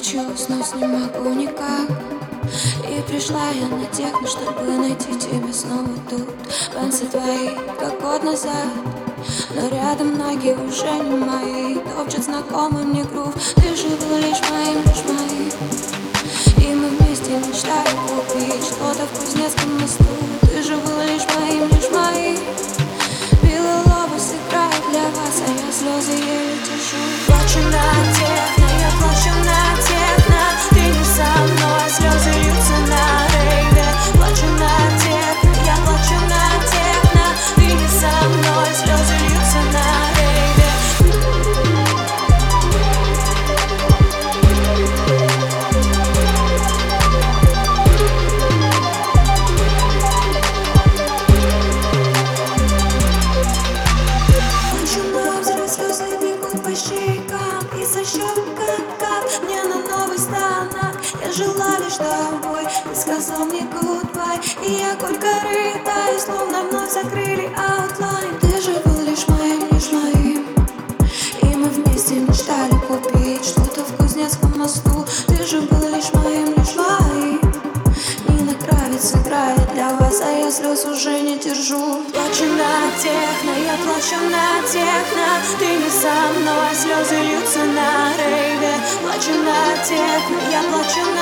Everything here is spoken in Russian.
случилось, но с ним могу никак. И пришла я на техно, чтобы найти тебя снова тут. Пенсы твои, как год назад. Но рядом ноги уже не мои. Топчет знакомый мне грув. Ты же был лишь моим, лишь моим. И мы вместе мечтали купить Что-то в Кузнецком мосту Ты же был лишь моим, лишь моим И со щек как кап мне на новый станок. Я жила лишь тобой, ты сказал мне goodbye И я горько рыдаю, Кравец играет для вас, а я слез уже не держу. Плачу на техно, я плачу на техно. Ты не со мной, слезы льются на рейве. Плачу на техно, я плачу на